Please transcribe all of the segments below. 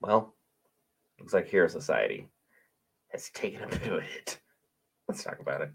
Well, looks like Hero Society has taken a bit of a hit. Let's talk about it.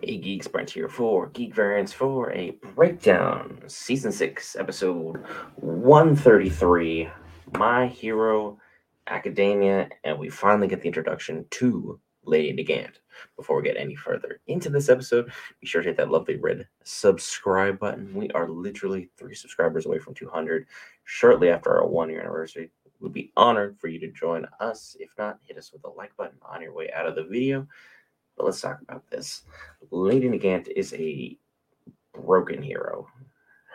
Hey Geeks, Brent here for Geek Variants for a breakdown. Season 6, episode 133, My Hero Academia, and we finally get the introduction to Lady Nagant. Before we get any further into this episode, be sure to hit that lovely red subscribe button. We are literally three subscribers away from 200. Shortly after our one year anniversary, we'd be honored for you to join us. If not, hit us with a like button on your way out of the video. But let's talk about this. Lady Nagant is a broken hero.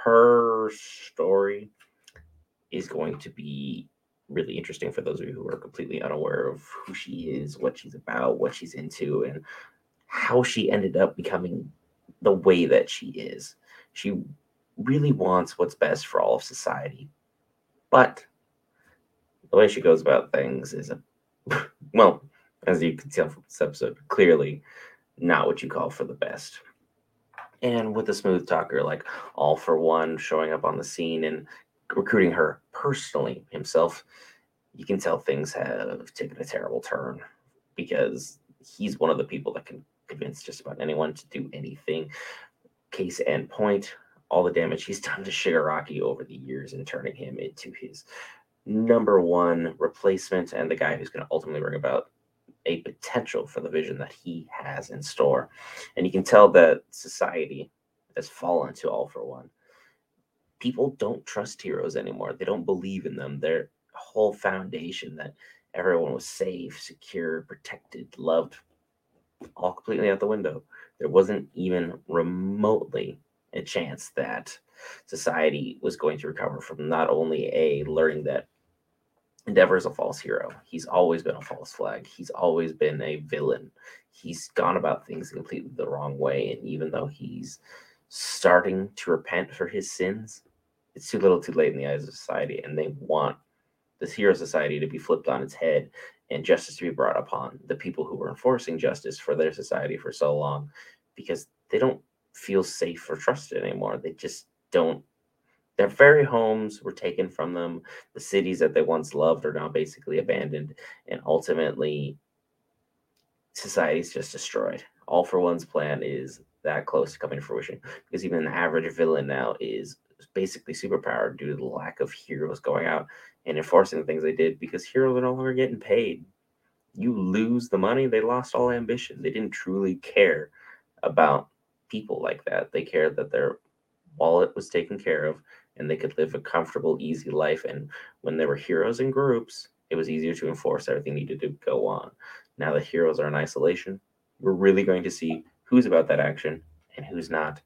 Her story is going to be really interesting for those of you who are completely unaware of who she is, what she's about, what she's into, and how she ended up becoming the way that she is. She really wants what's best for all of society. But the way she goes about things is a well, as you can tell from this episode, clearly not what you call for the best. And with a smooth talker like All for One showing up on the scene and recruiting her personally himself, you can tell things have taken a terrible turn because he's one of the people that can convince just about anyone to do anything. Case and point, all the damage he's done to Shigaraki over the years and turning him into his number one replacement and the guy who's going to ultimately bring about a potential for the vision that he has in store. And you can tell that society has fallen to all for one. People don't trust heroes anymore. They don't believe in them. Their whole foundation that everyone was safe, secure, protected, loved, all completely out the window. There wasn't even remotely a chance that society was going to recover from not only a learning that Endeavor is a false hero. He's always been a false flag. He's always been a villain. He's gone about things completely the wrong way. And even though he's starting to repent for his sins, it's too little too late in the eyes of society. And they want this hero society to be flipped on its head and justice to be brought upon the people who were enforcing justice for their society for so long because they don't feel safe or trusted anymore. They just don't their very homes were taken from them. The cities that they once loved are now basically abandoned. And ultimately, society is just destroyed. All for One's plan is that close to coming to fruition because even an average villain now is basically superpowered due to the lack of heroes going out and enforcing the things they did because heroes are no longer getting paid. You lose the money, they lost all ambition. They didn't truly care about people like that. They cared that their wallet was taken care of and they could live a comfortable, easy life. And when there were heroes in groups, it was easier to enforce everything needed to go on. Now that heroes are in isolation, we're really going to see who's about that action and who's not.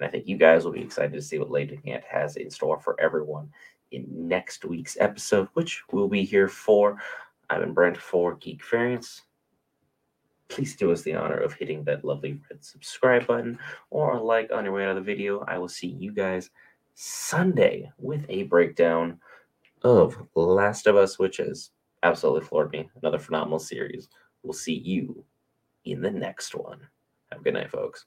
And I think you guys will be excited to see what Lady Nagant has in store for everyone in next week's episode, which we'll be here for. I've been Brent for Geek Variants. Please do us the honor of hitting that lovely red subscribe button or like on your way out of the video. I will see you guys Sunday with a breakdown of Last of Us, which has absolutely floored me. Another phenomenal series. We'll see you in the next one. Have a good night, folks.